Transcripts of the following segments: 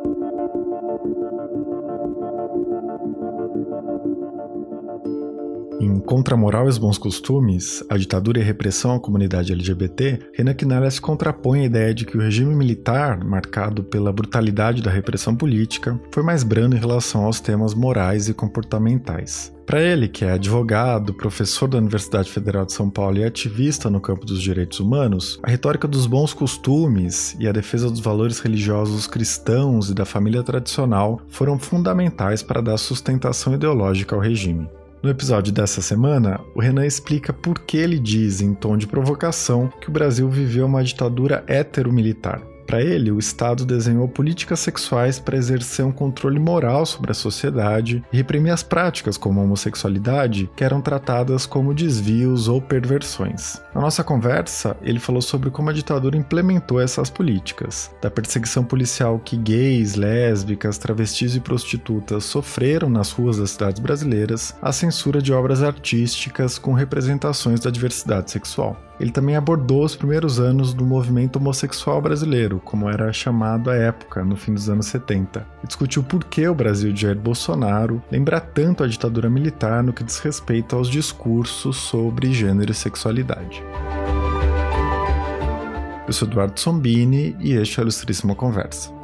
Thank you. Em Contra a Moral e os Bons Costumes, a ditadura e a repressão à comunidade LGBT, Renan Quinalha se contrapõe à ideia de que o regime militar, marcado pela brutalidade da repressão política, foi mais brando em relação aos temas morais e comportamentais. Para ele, que é advogado, professor da Universidade Federal de São Paulo e ativista no campo dos direitos humanos, a retórica dos bons costumes e a defesa dos valores religiosos cristãos e da família tradicional foram fundamentais para dar sustentação ideológica ao regime. No episódio dessa semana, o Renan explica por que ele diz, em tom de provocação, que o Brasil viveu uma ditadura hétero-militar. Para ele, o Estado desenhou políticas sexuais para exercer um controle moral sobre a sociedade e reprimir as práticas como a homossexualidade, que eram tratadas como desvios ou perversões. Na nossa conversa, ele falou sobre como a ditadura implementou essas políticas, da perseguição policial que gays, lésbicas, travestis e prostitutas sofreram nas ruas das cidades brasileiras, à censura de obras artísticas com representações da diversidade sexual. Ele também abordou os primeiros anos do movimento homossexual brasileiro, como era chamado à época, no fim dos anos 70, e discutiu por que o Brasil de Jair Bolsonaro lembra tanto a ditadura militar no que diz respeito aos discursos sobre gênero e sexualidade. Eu sou Eduardo Sombini e este é a Ilustríssima Conversa.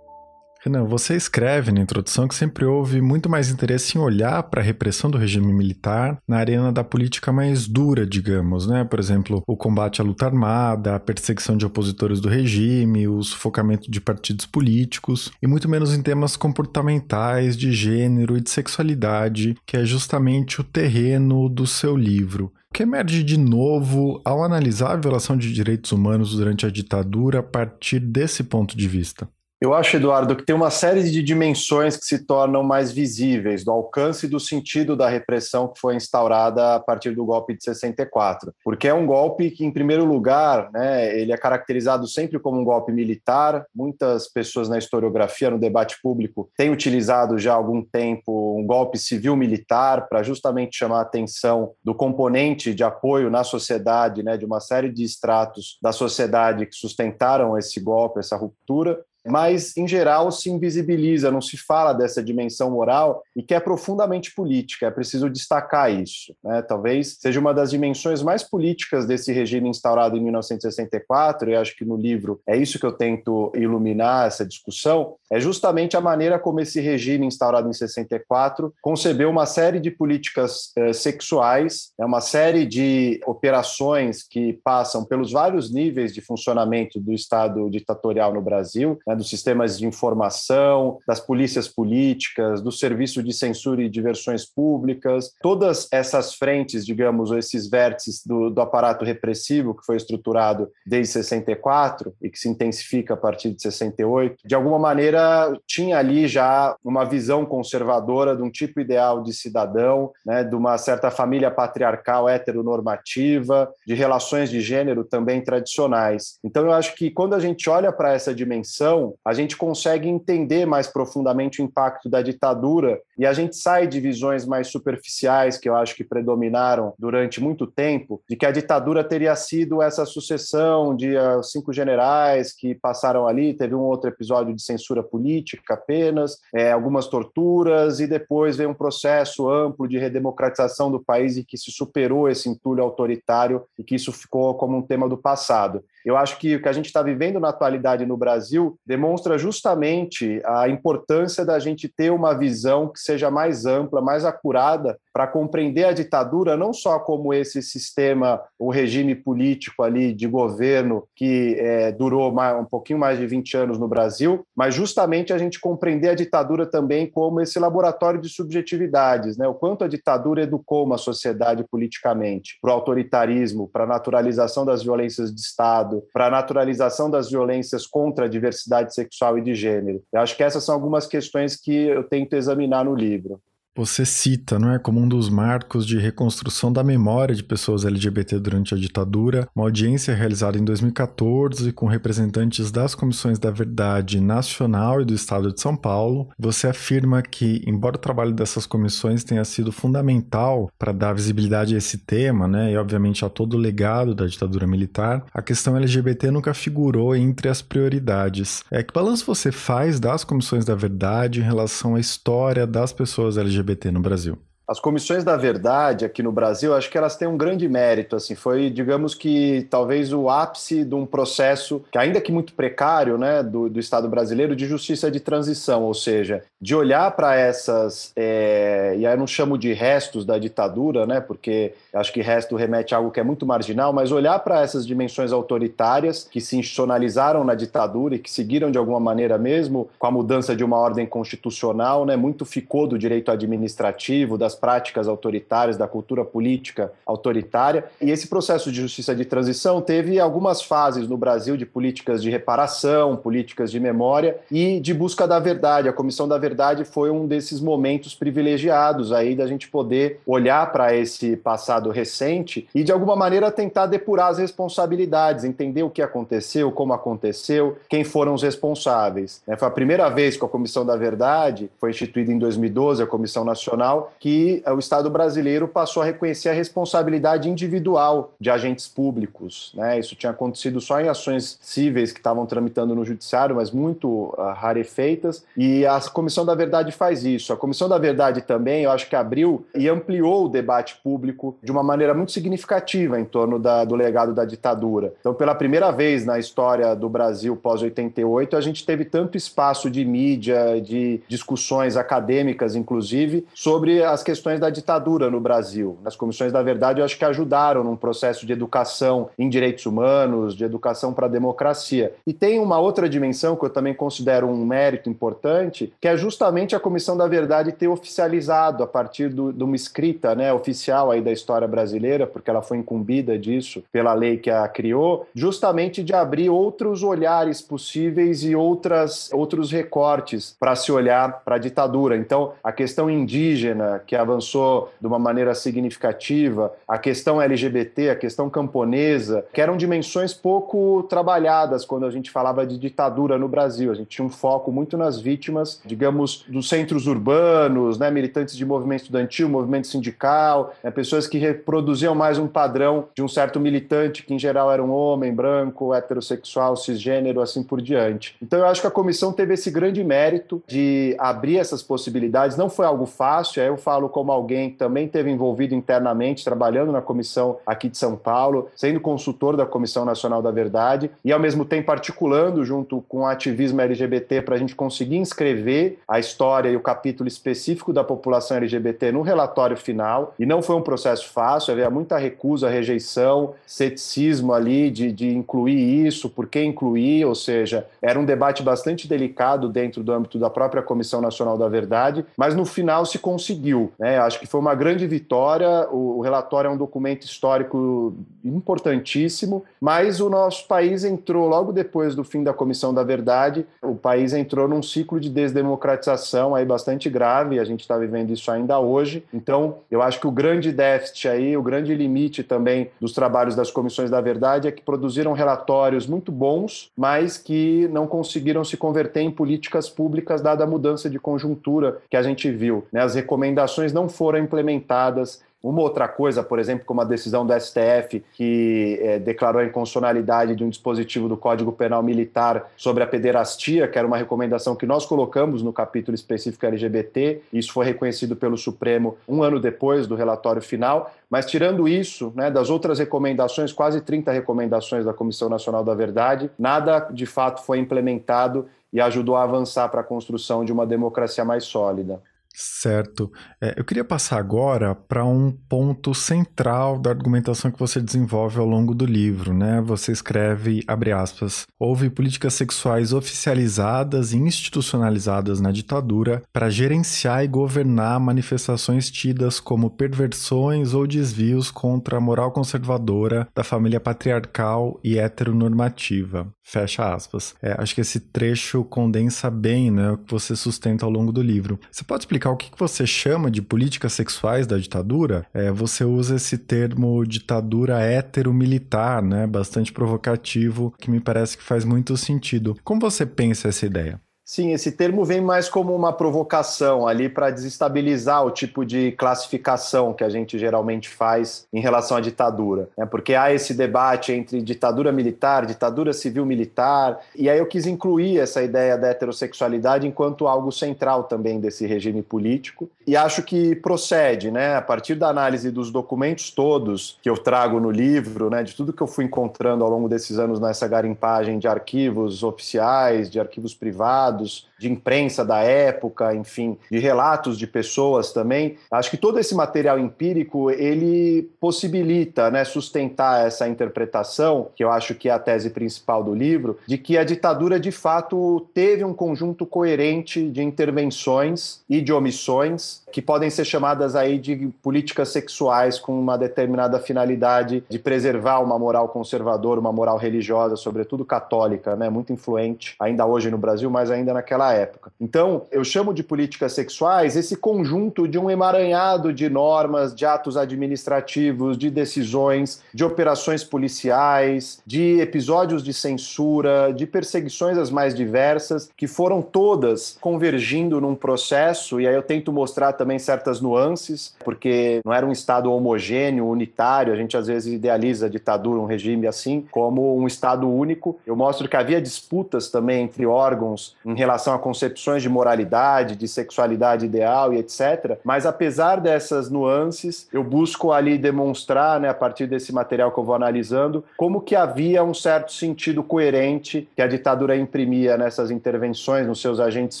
Renan, você escreve na introdução que sempre houve muito mais interesse em olhar para a repressão do regime militar na arena da política mais dura, digamos, né? Por exemplo, o combate à luta armada, a perseguição de opositores do regime, o sufocamento de partidos políticos, e muito menos em temas comportamentais, de gênero e de sexualidade, que é justamente o terreno do seu livro. O que emerge de novo ao analisar a violação de direitos humanos durante a ditadura a partir desse ponto de vista? Eu acho, Eduardo, que tem uma série de dimensões que se tornam mais visíveis do alcance e do sentido da repressão que foi instaurada a partir do golpe de 64. Porque é um golpe que, em primeiro lugar, né, ele é caracterizado sempre como um golpe militar. Muitas pessoas na historiografia, no debate público, têm utilizado já há algum tempo um golpe civil-militar para justamente chamar a atenção do componente de apoio na sociedade, né, de uma série de estratos da sociedade que sustentaram esse golpe, essa ruptura mas em geral se invisibiliza, não se fala dessa dimensão moral e que é profundamente política. É preciso destacar isso. Né? Talvez seja uma das dimensões mais políticas desse regime instaurado em 1964, e acho que no livro é isso que eu tento iluminar essa discussão, é justamente a maneira como esse regime instaurado em 64 concebeu uma série de políticas eh, sexuais, é uma série de operações que passam pelos vários níveis de funcionamento do Estado ditatorial no Brasil. Né? Né, dos sistemas de informação, das polícias políticas, do serviço de censura e diversões públicas, todas essas frentes, digamos, ou esses vértices do, do aparato repressivo que foi estruturado desde 64 e que se intensifica a partir de 68, de alguma maneira tinha ali já uma visão conservadora de um tipo ideal de cidadão, né, de uma certa família patriarcal heteronormativa, de relações de gênero também tradicionais. Então eu acho que quando a gente olha para essa dimensão, a gente consegue entender mais profundamente o impacto da ditadura e a gente sai de visões mais superficiais que eu acho que predominaram durante muito tempo, de que a ditadura teria sido essa sucessão de uh, cinco generais que passaram ali, teve um outro episódio de censura política apenas, é, algumas torturas e depois veio um processo amplo de redemocratização do país e que se superou esse entulho autoritário e que isso ficou como um tema do passado. Eu acho que o que a gente está vivendo na atualidade no Brasil demonstra justamente a importância da gente ter uma visão que seja mais ampla, mais acurada, para compreender a ditadura não só como esse sistema, o regime político ali de governo que é, durou mais, um pouquinho mais de 20 anos no Brasil, mas justamente a gente compreender a ditadura também como esse laboratório de subjetividades, né? o quanto a ditadura educou uma sociedade politicamente para o autoritarismo, para a naturalização das violências de Estado, para a naturalização das violências contra a diversidade sexual e de gênero. Eu acho que essas são algumas questões que eu tento examinar no livro. Você cita, não é, como um dos marcos de reconstrução da memória de pessoas LGBT durante a ditadura, uma audiência realizada em 2014 com representantes das comissões da Verdade Nacional e do Estado de São Paulo. Você afirma que, embora o trabalho dessas comissões tenha sido fundamental para dar visibilidade a esse tema, né, e obviamente a todo o legado da ditadura militar, a questão LGBT nunca figurou entre as prioridades. É que balanço você faz das comissões da Verdade em relação à história das pessoas LGBT LGBT no Brasil? As comissões da verdade aqui no Brasil, acho que elas têm um grande mérito. Assim, foi, digamos que, talvez o ápice de um processo que, ainda que muito precário, né, do, do Estado brasileiro de justiça de transição, ou seja, de olhar para essas, é, e aí eu não chamo de restos da ditadura, né, porque acho que resto remete a algo que é muito marginal, mas olhar para essas dimensões autoritárias que se institucionalizaram na ditadura e que seguiram de alguma maneira mesmo com a mudança de uma ordem constitucional, né, muito ficou do direito administrativo, das práticas autoritárias, da cultura política autoritária. E esse processo de justiça de transição teve algumas fases no Brasil de políticas de reparação, políticas de memória e de busca da verdade. A Comissão da Verdade foi um desses momentos privilegiados aí da gente poder olhar para esse passado recente e de alguma maneira tentar depurar as responsabilidades, entender o que aconteceu, como aconteceu, quem foram os responsáveis. Né, foi a primeira vez que a Comissão da Verdade foi instituída em 2012, a Comissão Nacional, que o Estado brasileiro passou a reconhecer a responsabilidade individual de agentes públicos. Né? Isso tinha acontecido só em ações cíveis que estavam tramitando no judiciário, mas muito uh, rarefeitas, e a Comissão da Verdade faz isso. A Comissão da Verdade também, eu acho que abriu e ampliou o debate público de uma maneira muito significativa em torno da, do legado da ditadura. Então, pela primeira vez na história do Brasil pós-88, a gente teve tanto espaço de mídia, de discussões acadêmicas, inclusive, sobre as questões questões da ditadura no Brasil. As comissões da verdade, eu acho que ajudaram num processo de educação em direitos humanos, de educação para a democracia. E tem uma outra dimensão que eu também considero um mérito importante, que é justamente a Comissão da Verdade ter oficializado a partir do, de uma escrita né, oficial aí da história brasileira, porque ela foi incumbida disso pela lei que a criou, justamente de abrir outros olhares possíveis e outras, outros recortes para se olhar para a ditadura. Então, a questão indígena, que a avançou de uma maneira significativa, a questão LGBT, a questão camponesa, que eram dimensões pouco trabalhadas quando a gente falava de ditadura no Brasil. A gente tinha um foco muito nas vítimas, digamos, dos centros urbanos, né, militantes de movimento estudantil, movimento sindical, né, pessoas que reproduziam mais um padrão de um certo militante que em geral era um homem branco, heterossexual, cisgênero, assim por diante. Então eu acho que a comissão teve esse grande mérito de abrir essas possibilidades. Não foi algo fácil, aí eu falo como alguém que também teve envolvido internamente, trabalhando na comissão aqui de São Paulo, sendo consultor da Comissão Nacional da Verdade e, ao mesmo tempo, articulando junto com o ativismo LGBT para a gente conseguir inscrever a história e o capítulo específico da população LGBT no relatório final. E não foi um processo fácil, havia muita recusa, rejeição, ceticismo ali de, de incluir isso, por que incluir, ou seja, era um debate bastante delicado dentro do âmbito da própria Comissão Nacional da Verdade, mas no final se conseguiu. Né? Acho que foi uma grande vitória. O, relatório é um documento histórico importantíssimo, mas o nosso país entrou logo depois do fim da Comissão da Verdade. O país entrou num ciclo de desdemocratização aí bastante grave. A gente está vivendo isso ainda hoje. Então, eu acho que o grande déficit aí, o grande limite também dos trabalhos das comissões da verdade é que produziram relatórios muito bons, mas que não conseguiram se converter em políticas públicas dada a mudança de conjuntura que a gente viu. Né? As recomendações não foram implementadas. Uma outra coisa, por exemplo, como a decisão do STF que é, declarou a inconstitucionalidade de um dispositivo do Código Penal Militar sobre a pederastia, que era uma recomendação que nós colocamos no capítulo específico LGBT, isso foi reconhecido pelo Supremo um ano depois do relatório final. Mas tirando isso, né, das outras recomendações, quase 30 recomendações da Comissão Nacional da Verdade, nada de fato foi implementado e ajudou a avançar para a construção de uma democracia mais sólida. Certo. É, eu queria passar agora para um ponto central da argumentação que você desenvolve ao longo do livro, né? Você escreve, abre aspas, houve políticas sexuais oficializadas e institucionalizadas na ditadura para gerenciar e governar manifestações tidas como perversões ou desvios contra a moral conservadora da família patriarcal e heteronormativa. Fecha aspas. É, acho que esse trecho condensa bem né, o que você sustenta ao longo do livro. Você pode explicar explicar o que você chama de políticas sexuais da ditadura, é, você usa esse termo ditadura hétero-militar, né? Bastante provocativo, que me parece que faz muito sentido. Como você pensa essa ideia? Sim, esse termo vem mais como uma provocação ali para desestabilizar o tipo de classificação que a gente geralmente faz em relação à ditadura. Né? Porque há esse debate entre ditadura militar, ditadura civil-militar, e aí eu quis incluir essa ideia da heterossexualidade enquanto algo central também desse regime político. E acho que procede, né? A partir da análise dos documentos todos que eu trago no livro, né? De tudo que eu fui encontrando ao longo desses anos nessa garimpagem de arquivos oficiais, de arquivos privados de imprensa da época, enfim, de relatos de pessoas também. Acho que todo esse material empírico ele possibilita, né, sustentar essa interpretação, que eu acho que é a tese principal do livro, de que a ditadura de fato teve um conjunto coerente de intervenções e de omissões que podem ser chamadas aí de políticas sexuais com uma determinada finalidade de preservar uma moral conservadora, uma moral religiosa, sobretudo católica, né, muito influente ainda hoje no Brasil, mas ainda naquela época. Então, eu chamo de políticas sexuais esse conjunto de um emaranhado de normas, de atos administrativos, de decisões, de operações policiais, de episódios de censura, de perseguições as mais diversas, que foram todas convergindo num processo, e aí eu tento mostrar também certas nuances, porque não era um Estado homogêneo, unitário, a gente às vezes idealiza a ditadura, um regime assim, como um Estado único. Eu mostro que havia disputas também entre órgãos em relação a concepções de moralidade, de sexualidade ideal e etc. Mas apesar dessas nuances, eu busco ali demonstrar, né, a partir desse material que eu vou analisando, como que havia um certo sentido coerente que a ditadura imprimia nessas intervenções nos seus agentes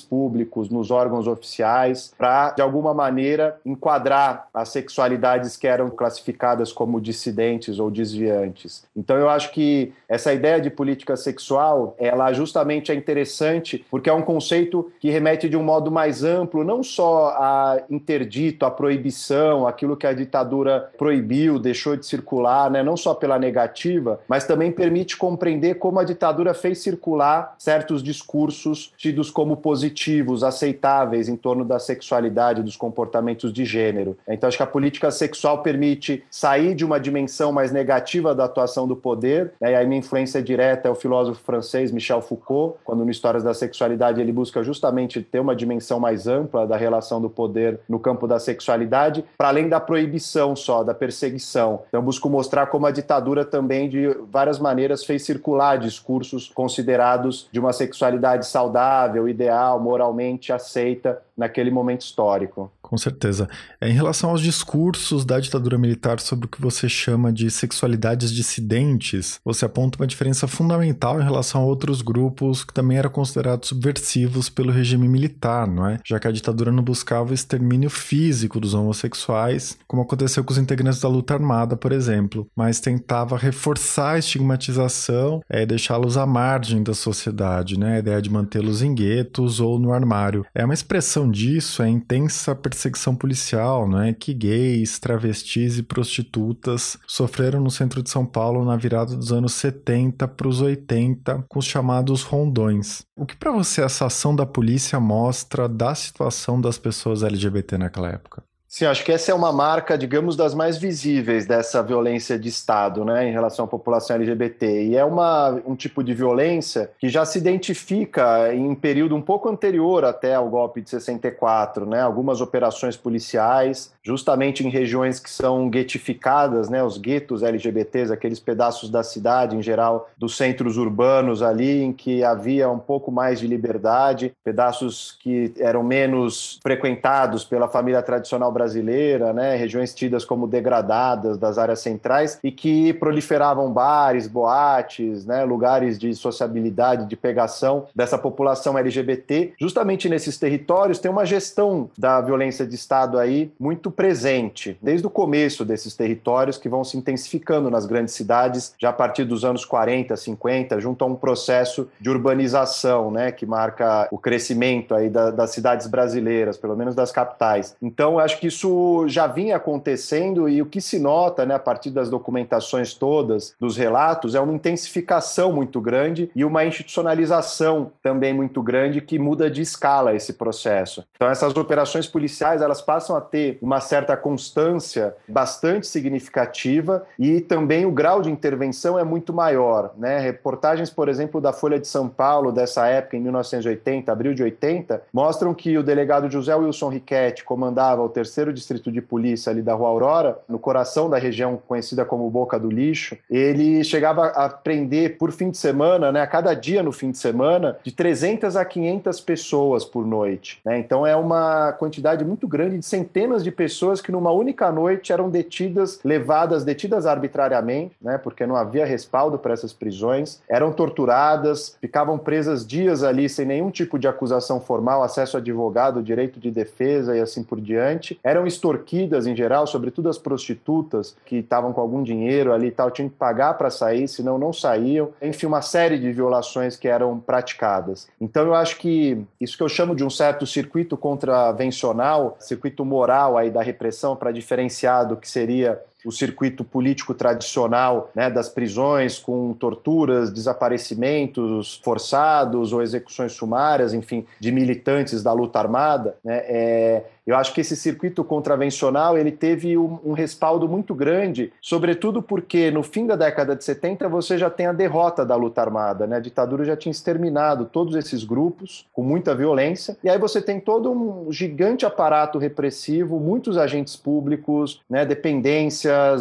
públicos, nos órgãos oficiais, para de alguma maneira, enquadrar as sexualidades que eram classificadas como dissidentes ou desviantes. Então, eu acho que essa ideia de política sexual, ela justamente é interessante porque é um conceito que remete de um modo mais amplo, não só a interdito, a proibição, aquilo que a ditadura proibiu, deixou de circular, né? não só pela negativa, mas também permite compreender como a ditadura fez circular certos discursos tidos como positivos, aceitáveis em torno da sexualidade, dos comportamentos de gênero. Então, acho que a política sexual permite sair de uma dimensão mais negativa da atuação do poder, né? e aí minha influência direta é o filósofo francês Michel Foucault, quando no Histórias da Sexualidade ele busca justamente ter uma dimensão mais ampla da relação do poder no campo da sexualidade, para além da proibição só, da perseguição. Então, busco mostrar como a ditadura também, de várias maneiras, fez circular discursos considerados de uma sexualidade saudável, ideal, moralmente aceita naquele momento histórico. Michael. Com certeza. É, em relação aos discursos da ditadura militar sobre o que você chama de sexualidades dissidentes, você aponta uma diferença fundamental em relação a outros grupos que também eram considerados subversivos pelo regime militar, não é? Já que a ditadura não buscava o extermínio físico dos homossexuais, como aconteceu com os integrantes da luta armada, por exemplo, mas tentava reforçar a estigmatização e é, deixá-los à margem da sociedade, né? A ideia de mantê-los em guetos ou no armário. É uma expressão disso, é intensa perseguição perseguição policial, não é? Que gays, travestis e prostitutas sofreram no centro de São Paulo na virada dos anos 70 para os 80 com os chamados rondões. O que para você essa ação da polícia mostra da situação das pessoas LGBT naquela época? Sim, acho que essa é uma marca, digamos, das mais visíveis dessa violência de Estado, né, em relação à população LGBT. E é uma, um tipo de violência que já se identifica em um período um pouco anterior até ao golpe de 64, né, algumas operações policiais, justamente em regiões que são guetificadas, né, os guetos LGBTs, aqueles pedaços da cidade, em geral, dos centros urbanos ali, em que havia um pouco mais de liberdade, pedaços que eram menos frequentados pela família tradicional brasileira brasileira, né, regiões tidas como degradadas das áreas centrais e que proliferavam bares, boates, né, lugares de sociabilidade, de pegação dessa população LGBT. Justamente nesses territórios tem uma gestão da violência de Estado aí muito presente, desde o começo desses territórios que vão se intensificando nas grandes cidades, já a partir dos anos 40, 50, junto a um processo de urbanização, né, que marca o crescimento aí da, das cidades brasileiras, pelo menos das capitais. Então, acho que isso já vinha acontecendo e o que se nota, né, a partir das documentações todas, dos relatos, é uma intensificação muito grande e uma institucionalização também muito grande que muda de escala esse processo. Então essas operações policiais, elas passam a ter uma certa constância bastante significativa e também o grau de intervenção é muito maior, né? Reportagens, por exemplo, da Folha de São Paulo dessa época em 1980, abril de 80, mostram que o delegado José Wilson Riquetti comandava o terceiro distrito de polícia ali da Rua Aurora, no coração da região conhecida como Boca do Lixo. Ele chegava a prender por fim de semana, né, a cada dia no fim de semana, de 300 a 500 pessoas por noite. Né? Então é uma quantidade muito grande de centenas de pessoas que numa única noite eram detidas, levadas, detidas arbitrariamente, né, porque não havia respaldo para essas prisões, eram torturadas, ficavam presas dias ali sem nenhum tipo de acusação formal, acesso a advogado, direito de defesa e assim por diante. Eram extorquidas em geral, sobretudo as prostitutas que estavam com algum dinheiro ali e tal, tinham que pagar para sair, senão não saíam. Enfim, uma série de violações que eram praticadas. Então eu acho que isso que eu chamo de um certo circuito contravencional, circuito moral aí da repressão para diferenciar do que seria o circuito político tradicional né, das prisões com torturas, desaparecimentos forçados ou execuções sumárias, enfim, de militantes da luta armada, né, é, eu acho que esse circuito contravencional ele teve um, um, respaldo muito grande, sobretudo porque no fim da década de 70 você já tem a derrota da luta armada, né? A ditadura já tinha exterminado todos esses grupos com muita violência, e aí você tem todo um gigante aparato repressivo, muitos agentes públicos, né,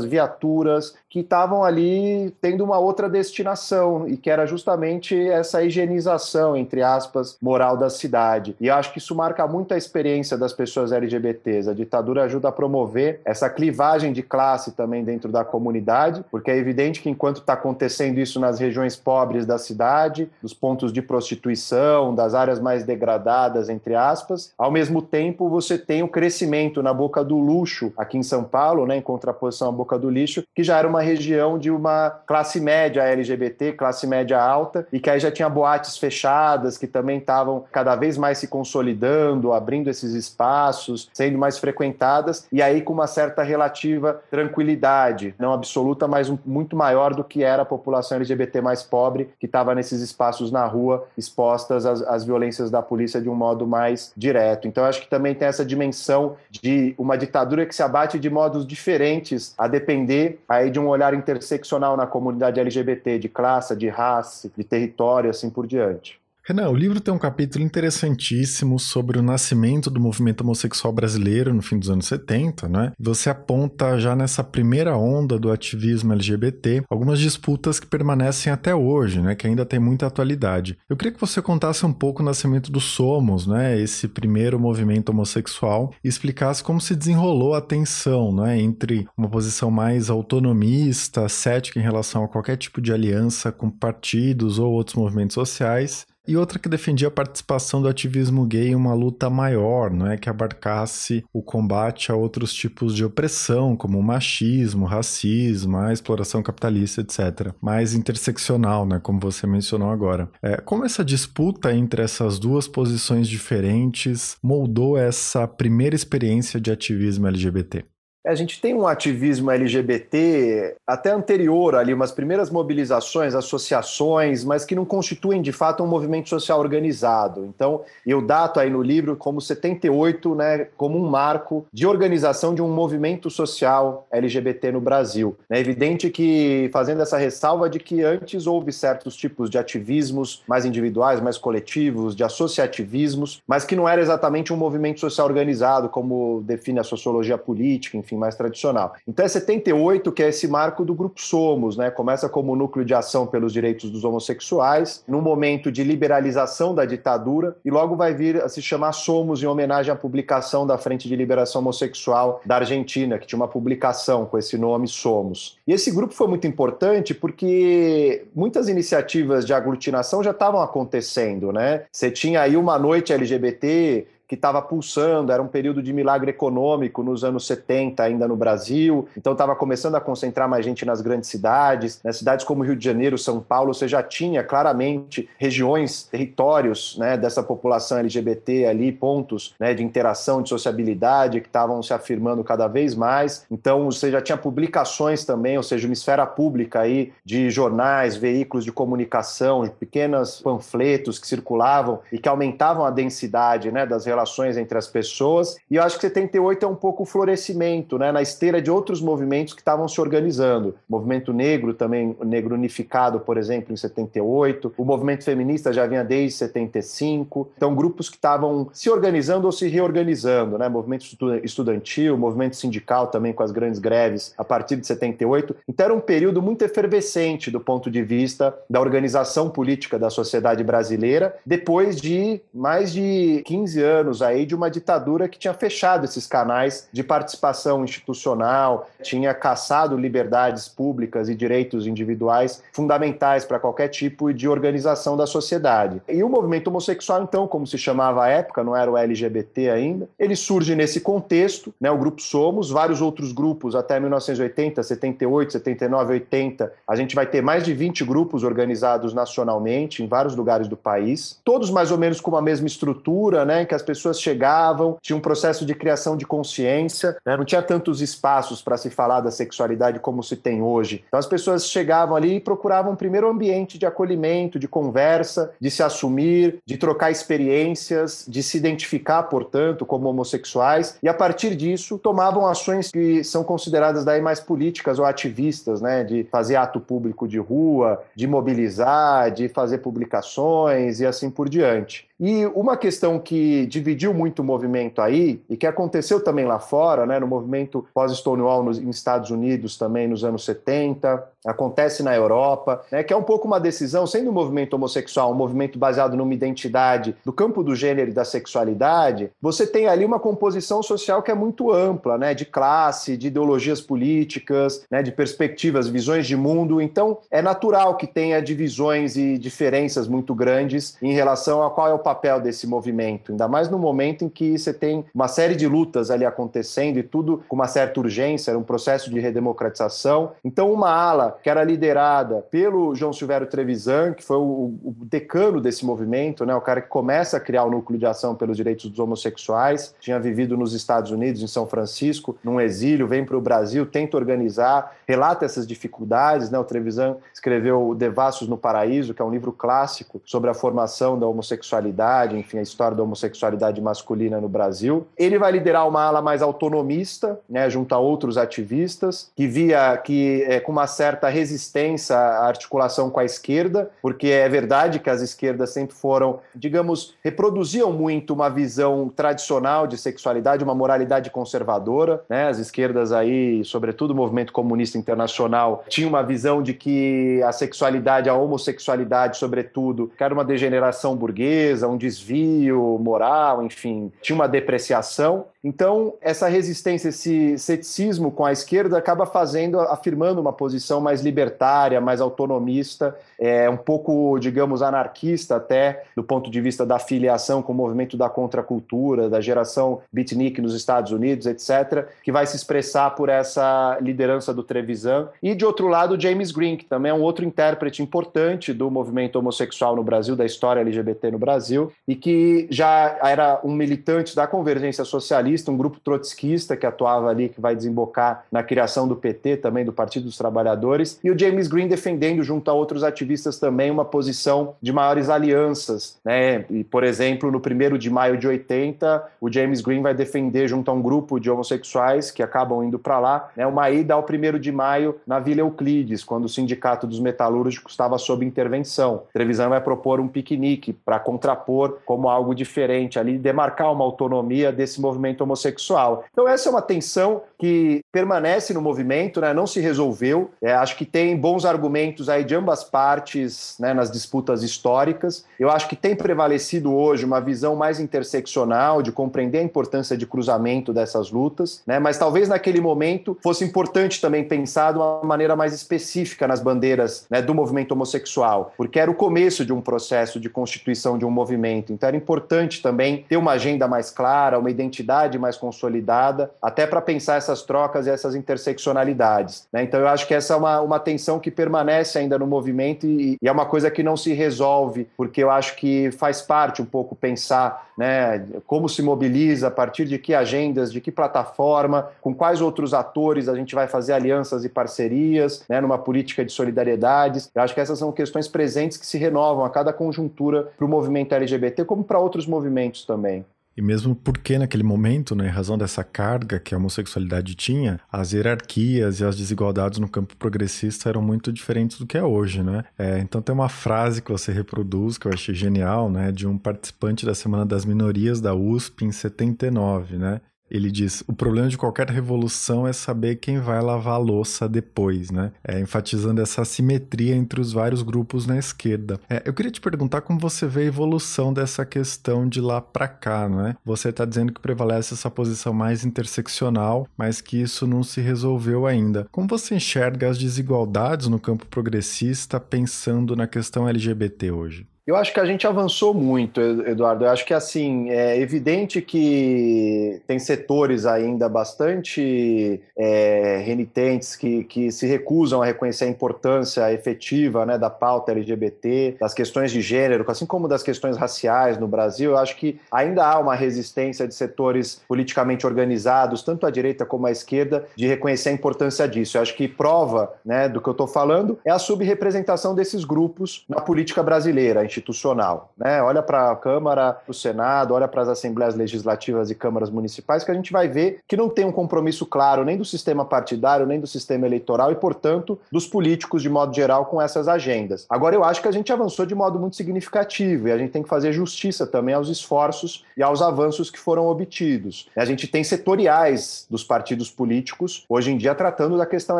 viaturas que estavam ali tendo uma outra destinação e que era justamente essa higienização, entre aspas, moral da cidade. E eu acho que isso marca muito a experiência das pessoas LGBTs. A ditadura ajuda a promover essa clivagem de classe também dentro da comunidade, porque é evidente que enquanto está acontecendo isso nas regiões pobres da cidade, dos pontos de prostituição, das áreas mais degradadas, entre aspas, ao mesmo tempo você tem o crescimento na boca do luxo aqui em São Paulo, né, em contraposição à boca do lixo, que já era uma região de uma classe média LGBT, classe média alta, e que aí já tinha boates fechadas que também estavam cada vez mais se consolidando, abrindo esses espaços, sendo mais frequentadas, e aí com uma certa relativa tranquilidade, não absoluta, mas muito maior do que era a população LGBT mais pobre, que estava nesses espaços na rua, expostas às, às violências da polícia de um modo mais direto. Então, acho que também tem essa dimensão de uma ditadura que se abate de modos diferentes, a depender aí de um olhar interseccional na comunidade LGBT, de classe, de raça, de território, assim por diante. Renan, o livro tem um capítulo interessantíssimo sobre o nascimento do movimento homossexual brasileiro no fim dos anos 70, né? Você aponta já nessa primeira onda do ativismo LGBT algumas disputas que permanecem até hoje, né? Que ainda tem muita atualidade. Eu queria que você contasse um pouco o nascimento do Somos, né? Esse primeiro movimento homossexual e explicasse como se desenrolou a tensão, né? Entre uma posição mais autonomista, cética em relação a qualquer tipo de aliança com partidos ou outros movimentos sociais e outra que defendia a participação do ativismo gay em uma luta maior, não é que abarcasse o combate a outros tipos de opressão, como o machismo, racismo, a exploração capitalista, etc. Mais interseccional, né, como você mencionou agora. É, como essa disputa entre essas duas posições diferentes moldou essa primeira experiência de ativismo LGBT? A gente tem um ativismo LGBT até anterior ali, umas primeiras mobilizações, associações, mas que não constituem de fato um movimento social organizado. Então, eu dato aí no livro como 78, né, como um marco de organização de um movimento social LGBT no Brasil. É evidente que, fazendo essa ressalva de que antes houve certos tipos de ativismos mais individuais, mais coletivos, de associativismos, mas que não era exatamente um movimento social organizado, como define a sociologia política, enfim enfim, mais tradicional. Então é 78 que é esse marco do Grupo Somos, né? Começa como núcleo de ação pelos direitos dos homossexuais, num momento de liberalização da ditadura, e logo vai vir a se chamar Somos em homenagem à publicação da Frente de Liberação Homossexual da Argentina, que tinha uma publicação com esse nome Somos. E esse grupo foi muito importante porque muitas iniciativas de aglutinação já estavam acontecendo, né? Você tinha aí uma noite LGBT que estava pulsando, era um período de milagre econômico nos anos 70 ainda no Brasil, então estava começando a concentrar mais gente nas grandes cidades, nas cidades como Rio de Janeiro, São Paulo, você já tinha claramente regiões, territórios né, dessa população LGBT ali, pontos né, de interação, de sociabilidade que estavam se afirmando cada vez mais. Então você já tinha publicações também, ou seja, uma esfera pública aí de jornais, veículos de comunicação, pequenos panfletos que circulavam e que aumentavam a densidade né, das relações entre as pessoas. E eu acho que 78 é um pouco o florescimento, né, na esteira de outros movimentos que estavam se organizando. O movimento negro também, o negro unificado, por exemplo, em 78. O movimento feminista já vinha desde 75. Então, grupos que estavam se organizando ou se reorganizando, né? Movimento estudantil, movimento sindical também com as grandes greves a partir de 78. Então, era um período muito efervescente do ponto de vista da organização política da sociedade brasileira, depois de mais de 15 anos aí de uma ditadura que tinha fechado esses canais de participação institucional, tinha caçado liberdades públicas e direitos individuais fundamentais para qualquer tipo de organização da sociedade. E o movimento homossexual, então, como se chamava à época, não era o LGBT ainda, ele surge nesse contexto, né, o grupo Somos, vários outros grupos até 1980, 78, 79, 80, a gente vai ter mais de 20 grupos organizados nacionalmente em vários lugares do país, todos mais ou menos com a mesma estrutura, né, que as pessoas chegavam, tinha um processo de criação de consciência, né, não tinha tantos espaços para se falar da sexualidade como se tem hoje. Então as pessoas chegavam ali e procuravam primeiro um ambiente de acolhimento, de conversa, de se assumir, de trocar experiências, de se identificar, portanto, como homossexuais, e a partir disso tomavam ações que são consideradas daí mais políticas ou ativistas, né, de fazer ato público de rua, de mobilizar, de fazer publicações e assim por diante. E uma questão que dividiu muito o movimento aí, e que aconteceu também lá fora, né, no movimento pós-Stonewall nos Estados Unidos também nos anos 70, acontece na Europa, né, que é um pouco uma decisão, sendo um movimento homossexual, um movimento baseado numa identidade do campo do gênero e da sexualidade, você tem ali uma composição social que é muito ampla, né, de classe, de ideologias políticas, né, de perspectivas, visões de mundo. Então, é natural que tenha divisões e diferenças muito grandes em relação a qual é o papel desse movimento, ainda mais no momento em que você tem uma série de lutas ali acontecendo e tudo com uma certa urgência, um processo de redemocratização. Então, uma ala que era liderada pelo João Silvério Trevisan, que foi o, o decano desse movimento, né, o cara que começa a criar o núcleo de ação pelos direitos dos homossexuais, tinha vivido nos Estados Unidos, em São Francisco, num exílio, vem para o Brasil, tenta organizar, relata essas dificuldades. Né, o Trevisan escreveu Devassos no Paraíso, que é um livro clássico sobre a formação da homossexualidade enfim, a história da homossexualidade masculina no Brasil. Ele vai liderar uma ala mais autonomista, né, junto a outros ativistas, que via que é, com uma certa resistência à articulação com a esquerda, porque é verdade que as esquerdas sempre foram, digamos, reproduziam muito uma visão tradicional de sexualidade, uma moralidade conservadora, né? As esquerdas aí, sobretudo o movimento comunista internacional, tinha uma visão de que a sexualidade, a homossexualidade, sobretudo, era uma degeneração burguesa, um desvio moral, enfim, tinha uma depreciação. Então, essa resistência, esse ceticismo com a esquerda acaba fazendo, afirmando uma posição mais libertária, mais autonomista, é, um pouco, digamos, anarquista até, do ponto de vista da filiação com o movimento da contracultura, da geração beatnik nos Estados Unidos, etc., que vai se expressar por essa liderança do Trevisan. E, de outro lado, James Green, que também é um outro intérprete importante do movimento homossexual no Brasil, da história LGBT no Brasil, e que já era um militante da convergência socialista um grupo trotskista que atuava ali, que vai desembocar na criação do PT, também do Partido dos Trabalhadores, e o James Green defendendo, junto a outros ativistas também, uma posição de maiores alianças. Né? E, por exemplo, no 1 de maio de 80, o James Green vai defender, junto a um grupo de homossexuais que acabam indo para lá, né, uma ida ao 1 de maio na Vila Euclides, quando o Sindicato dos Metalúrgicos estava sob intervenção. A televisão vai propor um piquenique para contrapor como algo diferente ali, demarcar uma autonomia desse movimento movimento homossexual. Então, essa é uma tensão que permanece no movimento, né? não se resolveu. É, acho que tem bons argumentos aí de ambas partes né, nas disputas históricas. Eu acho que tem prevalecido hoje uma visão mais interseccional, de compreender a importância de cruzamento dessas lutas, né? mas talvez naquele momento fosse importante também pensar de uma maneira mais específica nas bandeiras né, do movimento homossexual, porque era o começo de um processo de constituição de um movimento. Então era importante também ter uma agenda mais clara, uma identidade mais consolidada, até para pensar essas trocas e essas interseccionalidades. Né? Então eu acho que essa é uma, uma tensão que permanece ainda no movimento e, e é uma coisa que não se resolve, porque eu acho que faz parte um pouco pensar né, como se mobiliza, a partir de que agendas, de que plataforma, com quais outros atores a gente vai fazer alianças e parcerias, né, numa política de solidariedades. Eu acho que essas são questões presentes que se renovam a cada conjuntura para o movimento LGBT, como para outros movimentos também. E mesmo porque naquele momento, né, em razão dessa carga que a homossexualidade tinha, as hierarquias e as desigualdades no campo progressista eram muito diferentes do que é hoje, né? É, então tem uma frase que você reproduz que eu achei genial, né, de um participante da Semana das Minorias da USP em 79, né? Ele diz: o problema de qualquer revolução é saber quem vai lavar a louça depois, né? É, enfatizando essa simetria entre os vários grupos na esquerda. É, eu queria te perguntar como você vê a evolução dessa questão de lá para cá, não é? Você está dizendo que prevalece essa posição mais interseccional, mas que isso não se resolveu ainda. Como você enxerga as desigualdades no campo progressista pensando na questão LGBT hoje? Eu acho que a gente avançou muito, Eduardo. Eu acho que assim é evidente que tem setores ainda bastante é, renitentes que, que se recusam a reconhecer a importância efetiva né, da pauta LGBT, das questões de gênero, assim como das questões raciais no Brasil. Eu acho que ainda há uma resistência de setores politicamente organizados, tanto à direita como à esquerda, de reconhecer a importância disso. Eu acho que prova né, do que eu estou falando é a subrepresentação desses grupos na política brasileira institucional. Né? Olha para a Câmara, para o Senado, olha para as assembleias legislativas e câmaras municipais, que a gente vai ver que não tem um compromisso claro nem do sistema partidário, nem do sistema eleitoral e, portanto, dos políticos de modo geral com essas agendas. Agora, eu acho que a gente avançou de modo muito significativo e a gente tem que fazer justiça também aos esforços e aos avanços que foram obtidos. A gente tem setoriais dos partidos políticos hoje em dia tratando da questão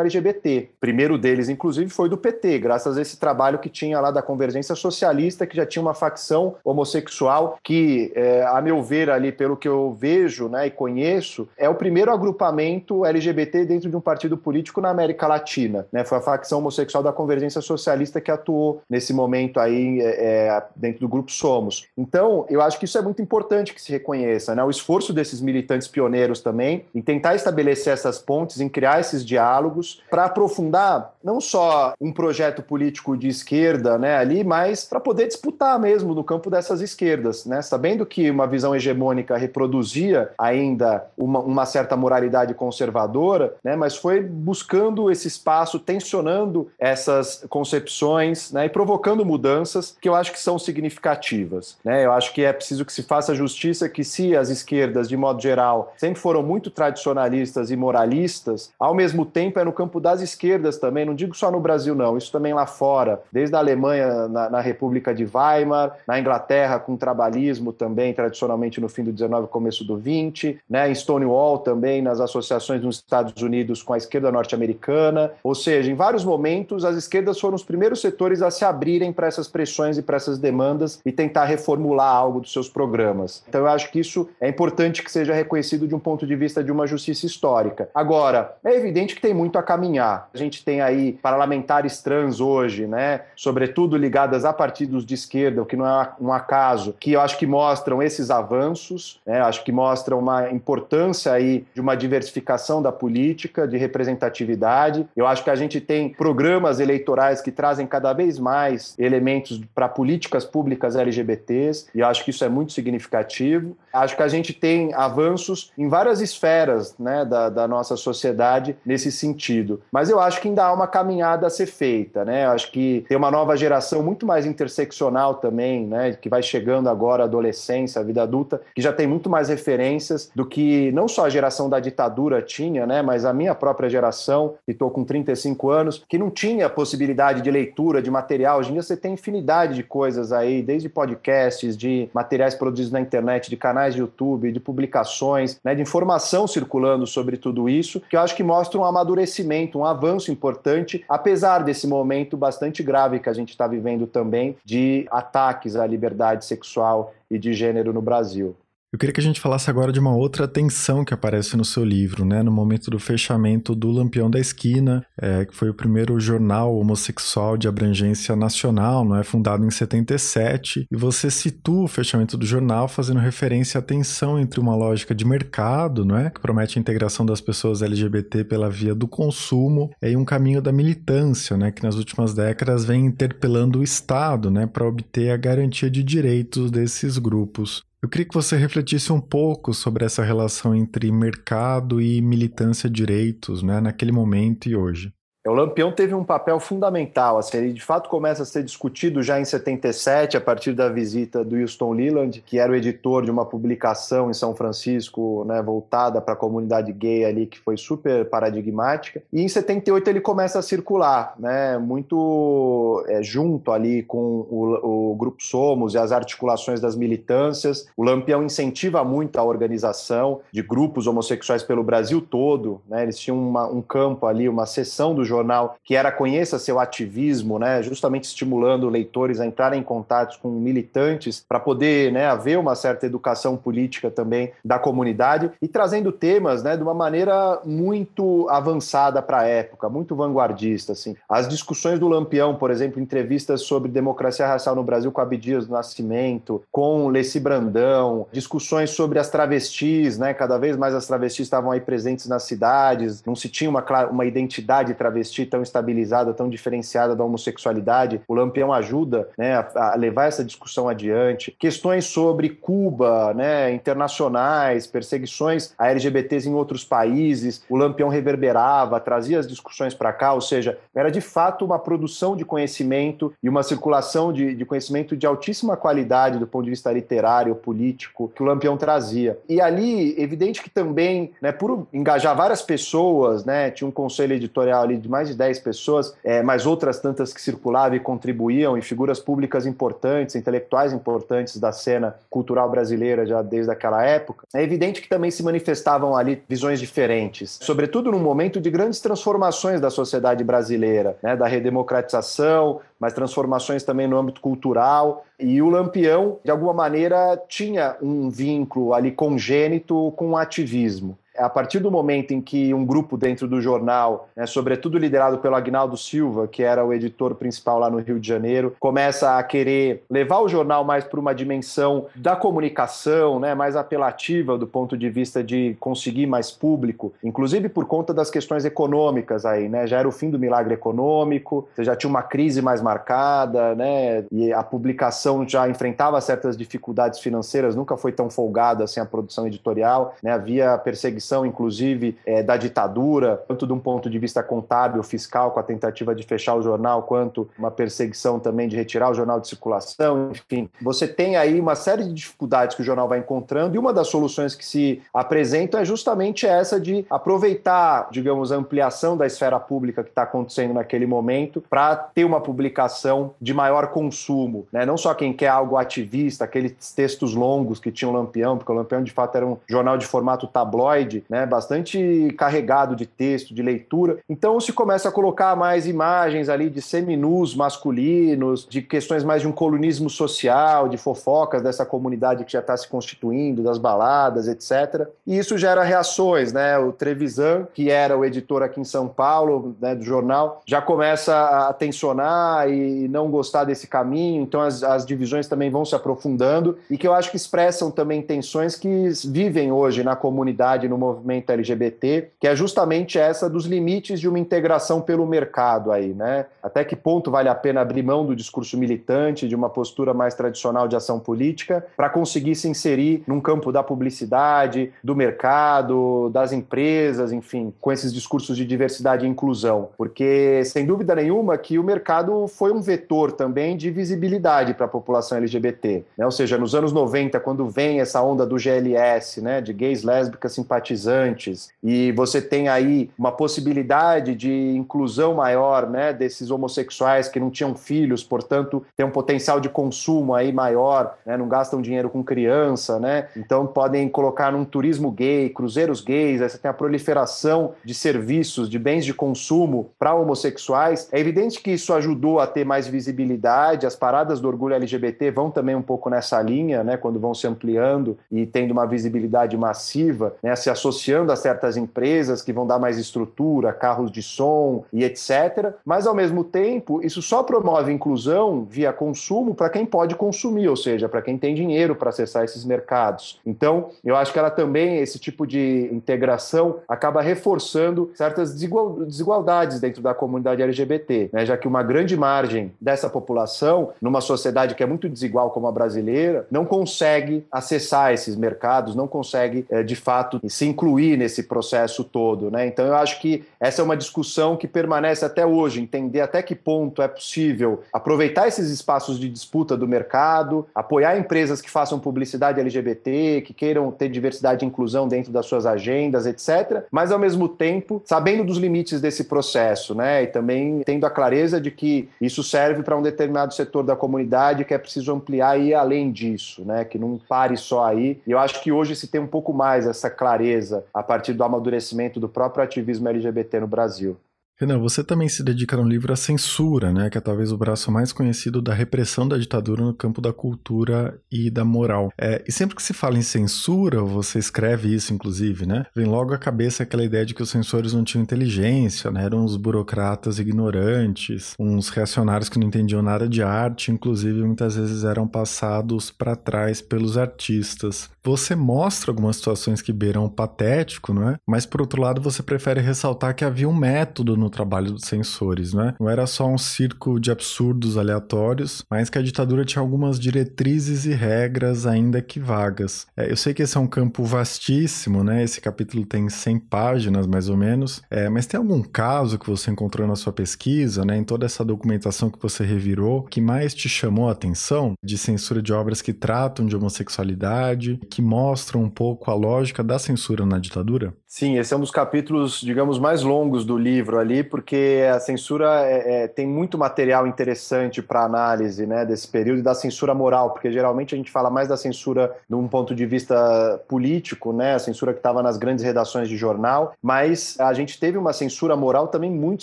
LGBT. O primeiro deles, inclusive, foi do PT, graças a esse trabalho que tinha lá da Convergência Socialista que já tinha uma facção homossexual que, é, a meu ver, ali, pelo que eu vejo né, e conheço, é o primeiro agrupamento LGBT dentro de um partido político na América Latina. Né? Foi a facção homossexual da Convergência Socialista que atuou nesse momento aí é, é, dentro do grupo Somos. Então, eu acho que isso é muito importante que se reconheça, né? O esforço desses militantes pioneiros também em tentar estabelecer essas pontes, em criar esses diálogos para aprofundar não só um projeto político de esquerda, né, ali, mas para poder disputar mesmo no campo dessas esquerdas, né? Sabendo que uma visão hegemônica reproduzia ainda uma, uma certa moralidade conservadora, né? Mas foi buscando esse espaço, tensionando essas concepções, né? E provocando mudanças que eu acho que são significativas, né? Eu acho que é preciso que se faça justiça que se as esquerdas, de modo geral, sempre foram muito tradicionalistas e moralistas, ao mesmo tempo é no campo das esquerdas também, não digo só no Brasil não, isso também lá fora, desde a Alemanha na, na República de de Weimar, na Inglaterra com trabalhismo também, tradicionalmente no fim do 19 começo do 20, né, em Stonewall também, nas associações nos Estados Unidos com a esquerda norte-americana, ou seja, em vários momentos as esquerdas foram os primeiros setores a se abrirem para essas pressões e para essas demandas e tentar reformular algo dos seus programas. Então eu acho que isso é importante que seja reconhecido de um ponto de vista de uma justiça histórica. Agora, é evidente que tem muito a caminhar. A gente tem aí parlamentares trans hoje, né, sobretudo ligadas a partidos de esquerda, o que não é um acaso, que eu acho que mostram esses avanços, né? acho que mostram uma importância aí de uma diversificação da política, de representatividade. Eu acho que a gente tem programas eleitorais que trazem cada vez mais elementos para políticas públicas LGBTs, e eu acho que isso é muito significativo. Acho que a gente tem avanços em várias esferas né, da, da nossa sociedade nesse sentido. Mas eu acho que ainda há uma caminhada a ser feita. Né? Eu acho que tem uma nova geração muito mais interseccional profissional também, né, que vai chegando agora à adolescência, à vida adulta, que já tem muito mais referências do que não só a geração da ditadura tinha, né, mas a minha própria geração, que estou com 35 anos, que não tinha possibilidade de leitura de material. Hoje em dia você tem infinidade de coisas aí, desde podcasts, de materiais produzidos na internet, de canais de YouTube, de publicações, né, de informação circulando sobre tudo isso, que eu acho que mostra um amadurecimento, um avanço importante, apesar desse momento bastante grave que a gente está vivendo também de ataques à liberdade sexual e de gênero no Brasil. Eu queria que a gente falasse agora de uma outra tensão que aparece no seu livro, né? No momento do fechamento do Lampião da Esquina, é, que foi o primeiro jornal homossexual de abrangência nacional, não é? Fundado em 77. E você situa o fechamento do jornal fazendo referência à tensão entre uma lógica de mercado, não é? Que promete a integração das pessoas LGBT pela via do consumo, e um caminho da militância, né? Que nas últimas décadas vem interpelando o Estado, né? Para obter a garantia de direitos desses grupos. Eu queria que você refletisse um pouco sobre essa relação entre mercado e militância de direitos, né, naquele momento e hoje. É, o Lampião teve um papel fundamental, assim, ele de fato começa a ser discutido já em 77, a partir da visita do Houston Leland, que era o editor de uma publicação em São Francisco, né, voltada para a comunidade gay ali, que foi super paradigmática. E em 78 ele começa a circular, né, muito é, junto ali com o, o Grupo Somos e as articulações das militâncias. O Lampião incentiva muito a organização de grupos homossexuais pelo Brasil todo, né, eles tinham uma, um campo ali, uma seção do jornal, que era Conheça Seu Ativismo, né, justamente estimulando leitores a entrarem em contato com militantes para poder né, haver uma certa educação política também da comunidade e trazendo temas né, de uma maneira muito avançada para a época, muito vanguardista. Assim. As discussões do Lampião, por exemplo, entrevistas sobre democracia racial no Brasil com Abdias do Nascimento, com Leci Brandão, discussões sobre as travestis, né, cada vez mais as travestis estavam aí presentes nas cidades, não se tinha uma, uma identidade travesti travesti tão estabilizada, tão diferenciada da homossexualidade, o Lampião ajuda né, a, levar essa discussão adiante. Questões sobre Cuba, né, internacionais, perseguições a LGBTs em outros países, o Lampião reverberava, trazia as discussões para cá, ou seja, era de fato uma produção de conhecimento e uma circulação de, de conhecimento de altíssima qualidade do ponto de vista literário, político, que o Lampião trazia. E ali, evidente que também, né, por engajar várias pessoas, né, tinha um conselho editorial ali de mais de 10 pessoas, é, mais outras tantas que circulavam e contribuíam, e figuras públicas importantes, intelectuais importantes da cena cultural brasileira já desde aquela época, é evidente que também se manifestavam ali visões diferentes, sobretudo num momento de grandes transformações da sociedade brasileira, né, da redemocratização, mas transformações também no âmbito cultural. E o Lampião, de alguma maneira, tinha um vínculo ali congênito com o ativismo a partir do momento em que um grupo dentro do jornal, né, sobretudo liderado pelo Agnaldo Silva, que era o editor principal lá no Rio de Janeiro, começa a querer levar o jornal mais para uma dimensão da comunicação, né, mais apelativa do ponto de vista de conseguir mais público, inclusive por conta das questões econômicas aí, né? Já era o fim do milagre econômico, você já tinha uma crise mais marcada, né? E a publicação já enfrentava certas dificuldades financeiras, nunca foi tão folgada assim a produção editorial, né? Havia perseguição perseguição, inclusive, é, da ditadura, tanto de um ponto de vista contábil, fiscal, com a tentativa de fechar o jornal, quanto uma perseguição também de retirar o jornal de circulação, enfim. Você tem aí uma série de dificuldades que o jornal vai encontrando, e uma das soluções que se apresentam é justamente essa de aproveitar, digamos, a ampliação da esfera pública que está acontecendo naquele momento para ter uma publicação de maior consumo, né? Não só quem quer algo ativista, aqueles textos longos que tinha o Lampião, porque o Lampião de fato era um jornal de formato tabloide, né, bastante carregado de texto, de leitura. Então se começa a colocar mais imagens ali de seminus masculinos, de questões mais de um colunismo social, de fofocas dessa comunidade que já está se constituindo, das baladas, etc. E isso gera reações, né? O Trevisan, que era o editor aqui em São Paulo, né, do jornal, já começa a tensionar e não gostar desse caminho, então as, as divisões também vão se aprofundando e que eu acho que expressam também tensões que vivem hoje na comunidade, no movimento LGBT, que é justamente essa dos limites de uma integração pelo mercado aí, né? Até que ponto vale a pena abrir mão do discurso militante, de uma postura mais tradicional de ação política, para conseguir se inserir num campo da publicidade, do mercado, das empresas, enfim, com esses discursos de diversidade e inclusão. Porque, sem dúvida nenhuma, que o mercado foi um vetor também de visibilidade para a população LGBT. Né? Ou seja, nos anos 90, quando vem essa onda do GLS, né, de gays, lésbicas, simpatizantes, e você tem aí uma possibilidade de inclusão maior né, desses homossexuais que não tinham filhos, portanto, tem um potencial de consumo aí maior, né, não gastam dinheiro com criança, né, então podem colocar num turismo gay, cruzeiros gays, aí você tem a proliferação de serviços, de bens de consumo para homossexuais. É evidente que isso ajudou a ter mais visibilidade, as paradas do orgulho LGBT vão também um pouco nessa linha, né, quando vão se ampliando e tendo uma visibilidade massiva, né, se associando a certas empresas que vão dar mais estrutura, carros de som e etc. Mas, ao mesmo tempo, isso só promove inclusão via consumo para quem pode consumir, ou seja, para quem tem dinheiro para acessar esses mercados. Então, eu acho que ela também, esse tipo de integração, acaba reforçando certas desigualdades dentro da comunidade LGBT, né, já que uma grande margem dessa população, numa sociedade que é muito desigual como a brasileira, não consegue acessar esses mercados, não consegue, é, de fato, se incluir nesse processo todo. Né? Então, eu acho que essa é uma discussão que permanece até hoje, entender até que ponto é possível aproveitar esses espaços de disputa do mercado, apoiar empresas que façam publicidade LGBT, que queiram ter diversidade e inclusão dentro das suas agendas, etc. Mas, ao mesmo tempo, sabendo dos limites desse processo, né? E também tendo a clareza de que isso serve para um determinado setor da comunidade que é preciso ampliar e ir além disso, né? Que não pare só aí. E eu acho que hoje se tem um pouco mais essa clareza a partir do amadurecimento do próprio ativismo LGBT no Brasil. Renan, você também se dedica no livro à censura, né, que é talvez o braço mais conhecido da repressão da ditadura no campo da cultura e da moral. É, e sempre que se fala em censura, você escreve isso, inclusive, né, vem logo à cabeça aquela ideia de que os censores não tinham inteligência, né, eram uns burocratas ignorantes, uns reacionários que não entendiam nada de arte, inclusive muitas vezes eram passados para trás pelos artistas. Você mostra algumas situações que beiram patético, não é? Mas por outro lado, você prefere ressaltar que havia um método no trabalho dos censores, né? Não era só um circo de absurdos aleatórios, mas que a ditadura tinha algumas diretrizes e regras ainda que vagas. É, eu sei que esse é um campo vastíssimo, né? Esse capítulo tem 100 páginas, mais ou menos, é, mas tem algum caso que você encontrou na sua pesquisa, né? Em toda essa documentação que você revirou, que mais te chamou a atenção de censura de obras que tratam de homossexualidade, que mostram um pouco a lógica da censura na ditadura? Sim, esse é um dos capítulos, digamos, mais longos do livro ali, porque a censura é, é, tem muito material interessante para análise né, desse período e da censura moral, porque geralmente a gente fala mais da censura de um ponto de vista político, né, a censura que estava nas grandes redações de jornal, mas a gente teve uma censura moral também muito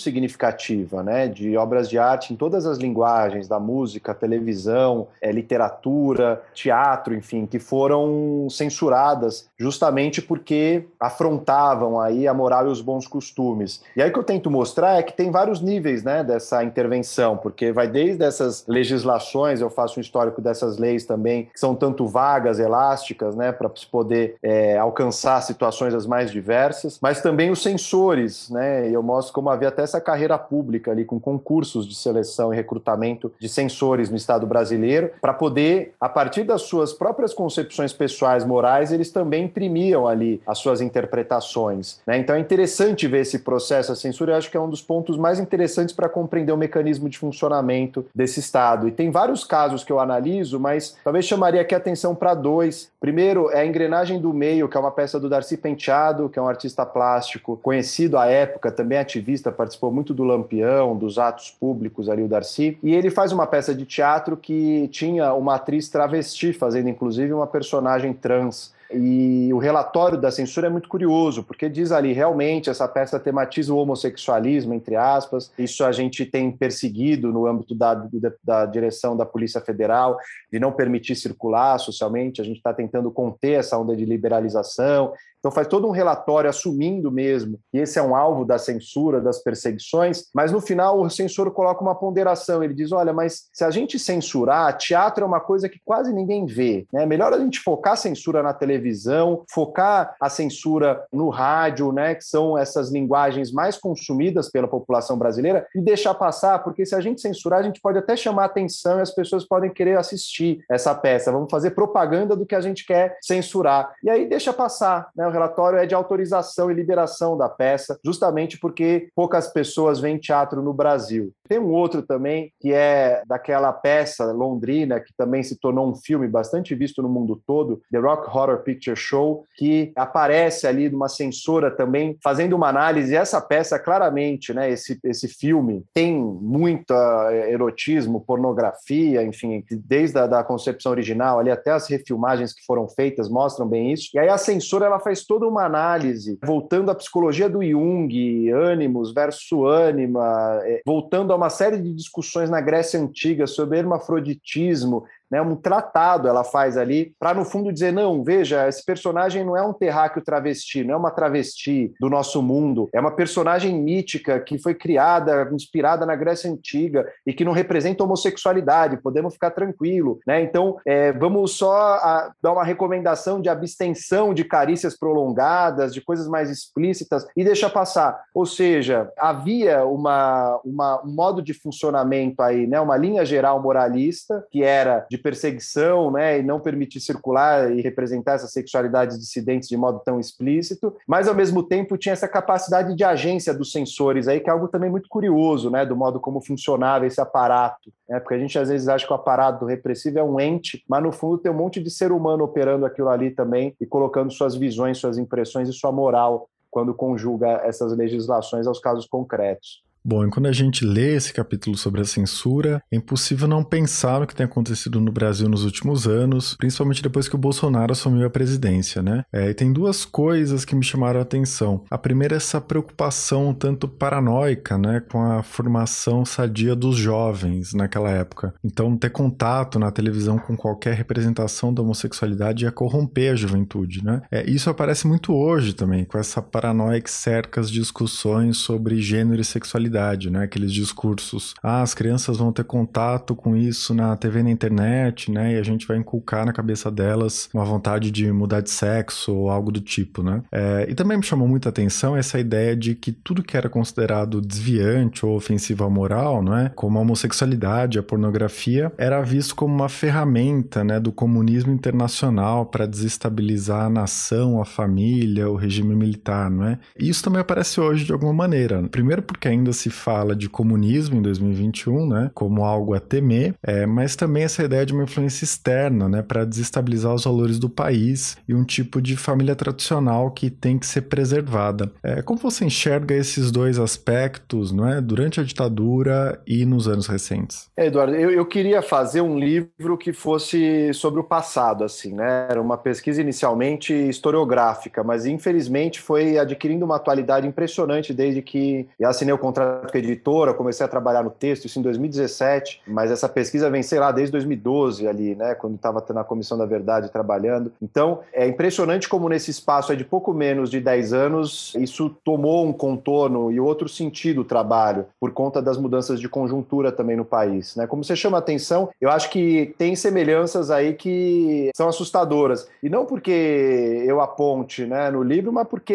significativa, né, de obras de arte em todas as linguagens, da música, televisão, é, literatura, teatro, enfim, que foram censuradas justamente porque afrontavam aí a moral e os bons costumes. E aí o que eu tento mostrar é que tem vários níveis, né, dessa intervenção, porque vai desde essas legislações, eu faço um histórico dessas leis também, que são tanto vagas, elásticas, né, para se poder é, alcançar situações as mais diversas, mas também os censores, né, e eu mostro como havia até essa carreira pública ali com concursos de seleção e recrutamento de censores no Estado brasileiro, para poder, a partir das suas próprias concepções pessoais, morais, eles também imprimiam ali as suas interpretações. Né? Então é interessante ver esse processo. A censura eu acho que é um dos pontos mais interessantes para compreender o mecanismo de funcionamento desse Estado. E tem vários casos que eu analiso, mas talvez chamaria aqui a atenção para dois. Primeiro é a Engrenagem do Meio, que é uma peça do Darcy Penteado, que é um artista plástico conhecido à época, também ativista, participou muito do Lampião, dos atos públicos ali, o Darcy. E ele faz uma peça de teatro que tinha uma atriz travesti, fazendo inclusive uma personagem trans. E o relatório da censura é muito curioso, porque diz ali realmente essa peça tematiza o homossexualismo, entre aspas. Isso a gente tem perseguido no âmbito da, da, da direção da Polícia Federal, de não permitir circular socialmente. A gente está tentando conter essa onda de liberalização Então faz todo um relatório assumindo mesmo que esse é um alvo da censura, das perseguições, mas no final o censor coloca uma ponderação, ele diz, olha, mas se a gente censurar, teatro é uma coisa que quase ninguém vê, né? Melhor a gente focar a censura na televisão, focar a censura no rádio, né, que são essas linguagens mais consumidas pela população brasileira e deixar passar, porque se a gente censurar, a gente pode até chamar atenção e as pessoas podem querer assistir essa peça. Vamos fazer propaganda do que a gente quer censurar. E aí deixa passar. Né? O relatório é de autorização e liberação da peça, justamente porque poucas pessoas veem teatro no Brasil. Tem um outro também, que é daquela peça londrina, que também se tornou um filme bastante visto no mundo todo, The Rock Horror Picture Show, que aparece ali numa censura também, fazendo uma análise. E essa peça, claramente, né, esse, esse filme, tem muito eh, erotismo, pornografia, enfim, desde a da concepção original ali até as refilmagens que foram feitas mostram bem isso. E aí a censura ela faz toda uma análise, voltando à psicologia do Jung, ânimos versus ânima, eh, voltando a uma série de discussões na Grécia Antiga sobre hermafroditismo, né, um tratado ela faz ali, para no fundo dizer: não, veja, esse personagem não é um terráqueo travesti, não é uma travesti do nosso mundo, é uma personagem mítica que foi criada, inspirada na Grécia Antiga e que não representa homossexualidade, podemos ficar tranquilo. Né? Então, é, vamos só a, dar uma recomendação de abstenção de carícias prolongadas, de coisas mais explícitas e deixa passar. Ou seja, havia uma, uma, um modo de funcionamento aí, né, uma linha geral moralista, que era de perseguição, né, e não permitir circular e representar essas sexualidades dissidentes de modo tão explícito, mas ao mesmo tempo tinha essa capacidade de agência dos sensores aí, que é algo também muito curioso, né, do modo como funcionava esse aparato, né, porque a gente às vezes acha que o aparato repressivo é um ente, mas no fundo tem um monte de ser humano operando aquilo ali também e colocando suas visões, suas impressões e sua moral quando conjuga essas legislações aos casos concretos. Bom, e quando a gente lê esse capítulo sobre a censura, é impossível não pensar no que tem acontecido no Brasil nos últimos anos, principalmente depois que o Bolsonaro assumiu a presidência, né? É, e tem duas coisas que me chamaram a atenção. A primeira é essa preocupação tanto paranoica, né, com a formação sadia dos jovens naquela época. Então, ter contato na televisão com qualquer representação da homossexualidade ia corromper a juventude, né? É, isso aparece muito hoje também, com essa paranoia que cerca as discussões sobre gênero e sexualidade né? Aqueles discursos, ah, as crianças vão ter contato com isso na TV e na internet, né? E a gente vai inculcar na cabeça delas uma vontade de mudar de sexo ou algo do tipo, né? É, e também me chamou muita atenção essa ideia de que tudo que era considerado desviante ou ofensivo à moral, não é? Como a homossexualidade, a pornografia, era visto como uma ferramenta, né, do comunismo internacional para desestabilizar a nação, a família, o regime militar, não é? E isso também aparece hoje de alguma maneira. Primeiro porque ainda se fala de comunismo em 2021, né, como algo a temer, é, mas também essa ideia de uma influência externa, né, para desestabilizar os valores do país e um tipo de família tradicional que tem que ser preservada. É, como você enxerga esses dois aspectos, não é, durante a ditadura e nos anos recentes? É, Eduardo, eu, eu queria fazer um livro que fosse sobre o passado, assim, né? Era uma pesquisa inicialmente historiográfica, mas infelizmente foi adquirindo uma atualidade impressionante desde que assinei o contrato a editora, comecei a trabalhar no texto, isso em 2017, mas essa pesquisa vem, sei lá, desde 2012 ali, né, quando estava na Comissão da Verdade trabalhando. Então, é impressionante como nesse espaço de pouco menos de 10 anos, isso tomou um contorno e outro sentido o trabalho, por conta das mudanças de conjuntura também no país, né? Como você chama a atenção, eu acho que tem semelhanças aí que são assustadoras. E não porque eu aponte, né, no livro, mas porque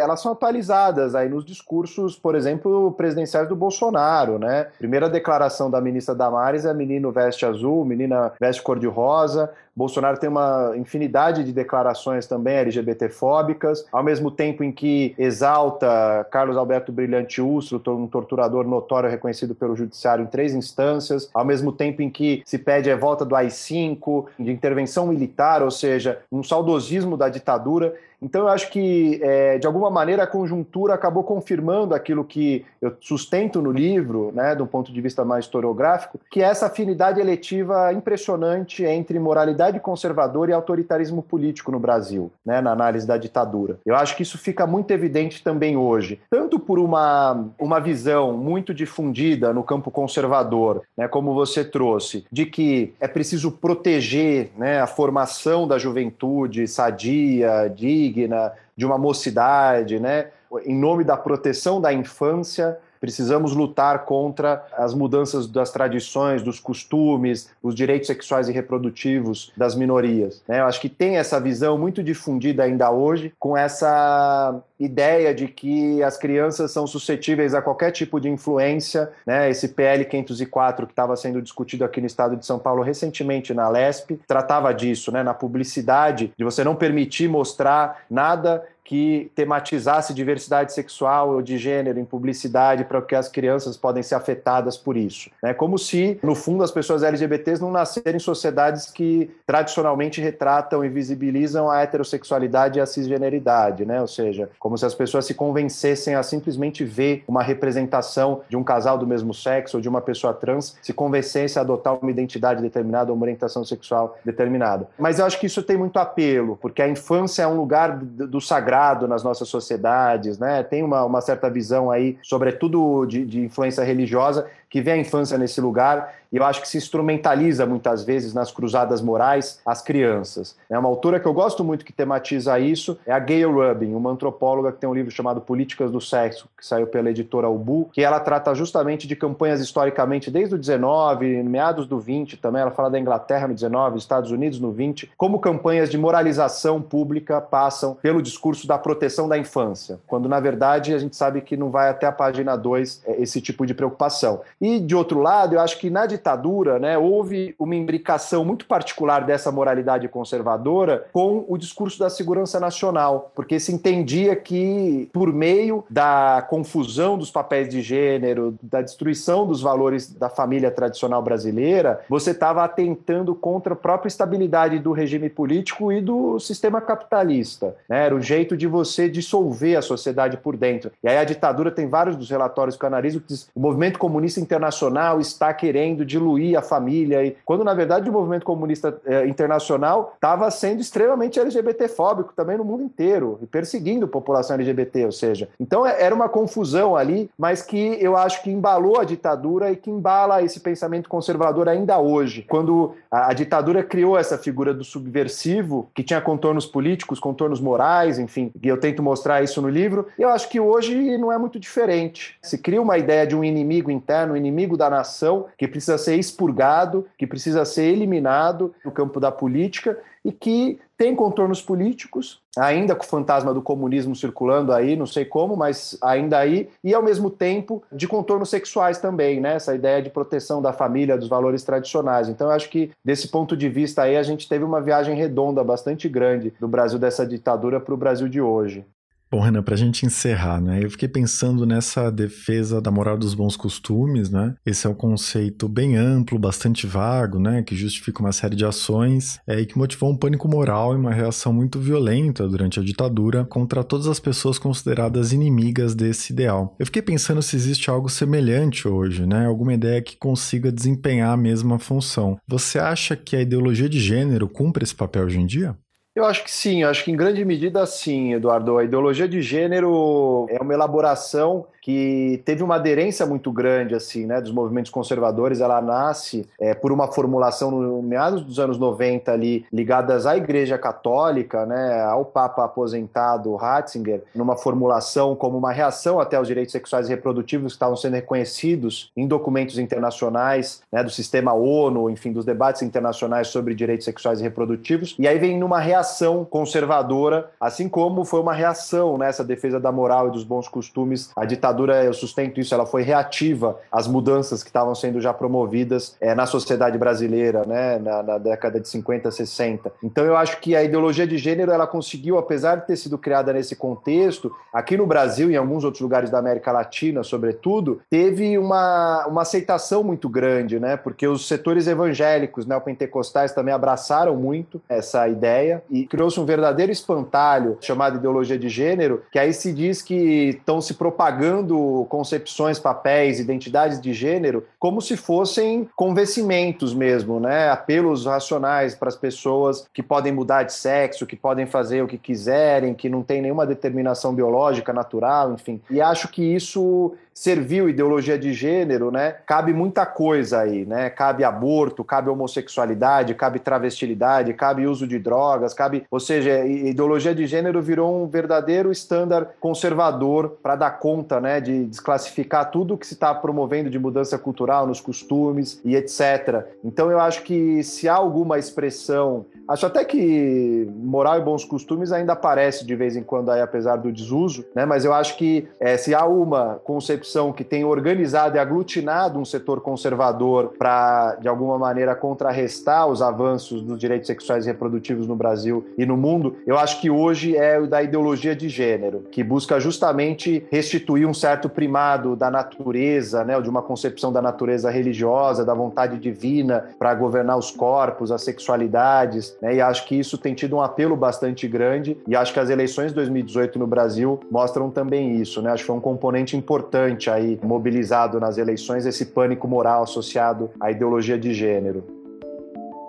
elas são atualizadas aí nos discursos, por exemplo, exemplo, presidenciais do Bolsonaro, né? Primeira declaração da ministra Damares é menino veste azul, menina veste cor-de-rosa. Bolsonaro tem uma infinidade de declarações também LGBTfóbicas, ao mesmo tempo em que exalta Carlos Alberto Brilhante Ustro, um torturador notório reconhecido pelo judiciário em três instâncias, ao mesmo tempo em que se pede a volta do AI-5, de intervenção militar, ou seja, um saudosismo da ditadura. Então, eu acho que, é, de alguma maneira, a conjuntura acabou confirmando aquilo que eu sustento no livro, né, do ponto de vista mais historiográfico, que é essa afinidade eletiva impressionante entre moralidade conservadora e autoritarismo político no Brasil, né, na análise da ditadura. Eu acho que isso fica muito evidente também hoje, tanto por uma, uma visão muito difundida no campo conservador, né, como você trouxe, de que é preciso proteger né, a formação da juventude sadia, digna, digna, de uma mocidade, né? Em nome da proteção da infância, Precisamos lutar contra as mudanças das tradições, dos costumes, os direitos sexuais e reprodutivos das minorias. Né? Eu acho que tem essa visão muito difundida ainda hoje, com essa ideia de que as crianças são suscetíveis a qualquer tipo de influência. Né? Esse PL 504 que estava sendo discutido aqui no estado de São Paulo recentemente na LESP tratava disso, né? na publicidade, de você não permitir mostrar nada que tematizasse diversidade sexual ou de gênero em publicidade para que as crianças podem ser afetadas por isso. É como se, no fundo, as pessoas LGBTs não nascerem em sociedades que tradicionalmente retratam e visibilizam a heterossexualidade e a cisgeneridade, né? ou seja, como se as pessoas se convencessem a simplesmente ver uma representação de um casal do mesmo sexo ou de uma pessoa trans, se convencessem a adotar uma identidade determinada, uma orientação sexual determinada. Mas eu acho que isso tem muito apelo, porque a infância é um lugar do sagrado nas nossas sociedades, né? Tem uma, uma certa visão aí, sobretudo de, de influência religiosa, que vê a infância nesse lugar e eu acho que se instrumentaliza muitas vezes nas cruzadas morais as crianças. É uma autora que eu gosto muito que tematiza isso, é a Gayle Rubin, uma antropóloga que tem um livro chamado Políticas do Sexo, que saiu pela editora Ubu, que ela trata justamente de campanhas historicamente desde o 19, meados do 20 também, ela fala da Inglaterra no 19, Estados Unidos no 20, como campanhas de moralização pública passam pelo discurso da proteção da infância, quando na verdade a gente sabe que não vai até a página 2 é, esse tipo de preocupação. E, de outro lado, eu acho que na ditadura né, houve uma imbricação muito particular dessa moralidade conservadora com o discurso da segurança nacional, porque se entendia que, por meio da confusão dos papéis de gênero, da destruição dos valores da família tradicional brasileira, você estava atentando contra a própria estabilidade do regime político e do sistema capitalista. Né? Era o jeito de você dissolver a sociedade por dentro. E aí a ditadura tem vários dos relatórios que eu analiso que diz o movimento comunista internacional está querendo diluir a família, e quando na verdade o movimento comunista eh, internacional estava sendo extremamente LGBTfóbico também no mundo inteiro e perseguindo a população LGBT, ou seja, então é, era uma confusão ali, mas que eu acho que embalou a ditadura e que embala esse pensamento conservador ainda hoje. Quando a, a ditadura criou essa figura do subversivo, que tinha contornos políticos, contornos morais, enfim, e eu tento mostrar isso no livro, eu acho que hoje não é muito diferente. Se cria uma ideia de um inimigo interno, inimigo da nação, que precisa ser expurgado, que precisa ser eliminado no campo da política e que tem contornos políticos, ainda com o fantasma do comunismo circulando aí, não sei como, mas ainda aí, e ao mesmo tempo de contornos sexuais também, né? Essa ideia de proteção da família, dos valores tradicionais. Então, eu acho que desse ponto de vista aí, a gente teve uma viagem redonda bastante grande do Brasil dessa ditadura para o Brasil de hoje. Bom, Renan, para a gente encerrar, né? Eu fiquei pensando nessa defesa da moral dos bons costumes, né? Esse é um conceito bem amplo, bastante vago, né? Que justifica uma série de ações é, e que motivou um pânico moral e uma reação muito violenta durante a ditadura contra todas as pessoas consideradas inimigas desse ideal. Eu fiquei pensando se existe algo semelhante hoje, né? Alguma ideia que consiga desempenhar a mesma função. Você acha que a ideologia de gênero cumpre esse papel hoje em dia? Eu acho que sim, acho que em grande medida sim, Eduardo. A ideologia de gênero é uma elaboração que teve uma aderência muito grande assim, né, dos movimentos conservadores. Ela nasce é, por uma formulação no meados dos anos 90 ali, ligadas à Igreja Católica, né, ao Papa aposentado Ratzinger, numa formulação como uma reação até aos direitos sexuais e reprodutivos que estavam sendo reconhecidos em documentos internacionais, né, do sistema ONU, enfim, dos debates internacionais sobre direitos sexuais e reprodutivos. E aí vem numa reação conservadora, assim como foi uma reação nessa né, defesa da moral e dos bons costumes à ditadura ditadura, eu sustento isso, ela foi reativa às mudanças que estavam sendo já promovidas é, na sociedade brasileira, né, na, na, década de 50, 60. Então eu acho que a ideologia de gênero, ela conseguiu, apesar de ter sido criada nesse contexto, aqui no Brasil e em alguns outros lugares da América Latina, sobretudo, teve uma, uma aceitação muito grande, né, porque os setores evangélicos neopentecostais também abraçaram muito essa ideia e criou-se um verdadeiro espantalho chamado ideologia de gênero, que aí se diz que estão se propagando concepções, papéis, identidades de gênero como se fossem convencimentos mesmo, né? Apelos racionais para as pessoas que podem mudar de sexo, que podem fazer o que quiserem, que não tem nenhuma determinação biológica, natural, enfim. E acho que isso serviu ideologia de gênero, né? Cabe muita coisa aí, né? Cabe aborto, cabe homossexualidade, cabe travestilidade, cabe uso de drogas, cabe, ou seja, ideologia de gênero virou um verdadeiro estándar conservador para dar conta, né, de desclassificar tudo que se está promovendo de mudança cultural nos costumes e etc. Então eu acho que se há alguma expressão, acho até que moral e bons costumes ainda aparece de vez em quando aí, apesar do desuso, né? Mas eu acho que é, se há uma concepção que tem organizado e aglutinado um setor conservador para de alguma maneira contrarrestar os avanços dos direitos sexuais e reprodutivos no Brasil e no mundo, eu acho que hoje é o da ideologia de gênero, que busca justamente restituir um certo primado da natureza, né, de uma concepção da natureza religiosa, da vontade divina para governar os corpos, as sexualidades, né, e acho que isso tem tido um apelo bastante grande e acho que as eleições de 2018 no Brasil mostram também isso, né? Acho que foi um componente importante aí mobilizado nas eleições esse pânico moral associado à ideologia de gênero.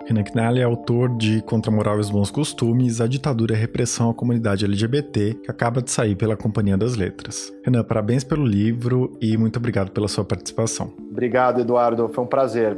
Renan Knalli é autor de Contra a Moral e os Bons Costumes, a ditadura e a repressão à comunidade LGBT, que acaba de sair pela Companhia das Letras. Renan, parabéns pelo livro e muito obrigado pela sua participação. Obrigado, Eduardo. Foi um prazer.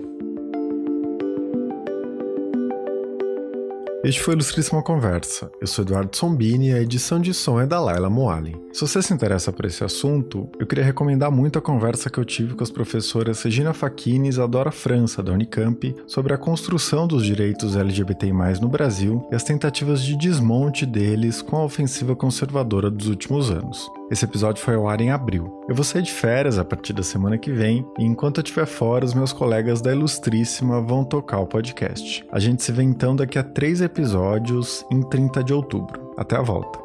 Este foi o Ilustríssima Conversa. Eu sou Eduardo Sombini e a edição de som é da Laila Moali. Se você se interessa por esse assunto, eu queria recomendar muito a conversa que eu tive com as professoras Regina Facchini e Isadora França, da Unicamp, sobre a construção dos direitos LGBTI+, no Brasil e as tentativas de desmonte deles com a ofensiva conservadora dos últimos anos. Esse episódio foi ao ar em abril. Eu vou sair de férias a partir da semana que vem, e enquanto eu estiver fora, os meus colegas da Ilustríssima vão tocar o podcast. A gente se vê então daqui a três episódios em 30 de outubro. Até a volta.